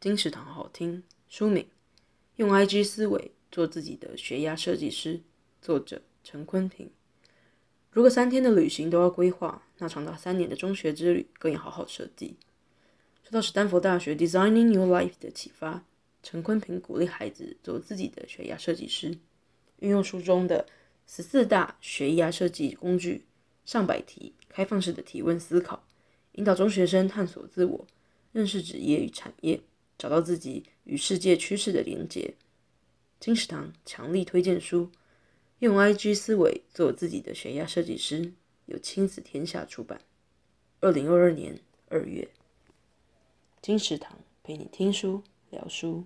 金石堂好听。书名：用 IG 思维做自己的学压设计师。作者：陈坤平。如果三天的旅行都要规划，那长达三年的中学之旅更要好好设计。受到史丹佛大学 Designing Your Life 的启发，陈坤平鼓励孩子做自己的学压设计师，运用书中的十四大学压设计工具，上百题开放式的提问思考，引导中学生探索自我，认识职业与产业，找到自己与世界趋势的连接。金石堂强力推荐书。用 IG 思维做自己的悬崖设计师，由亲子天下出版，二零二二年二月。金石堂陪你听书聊书。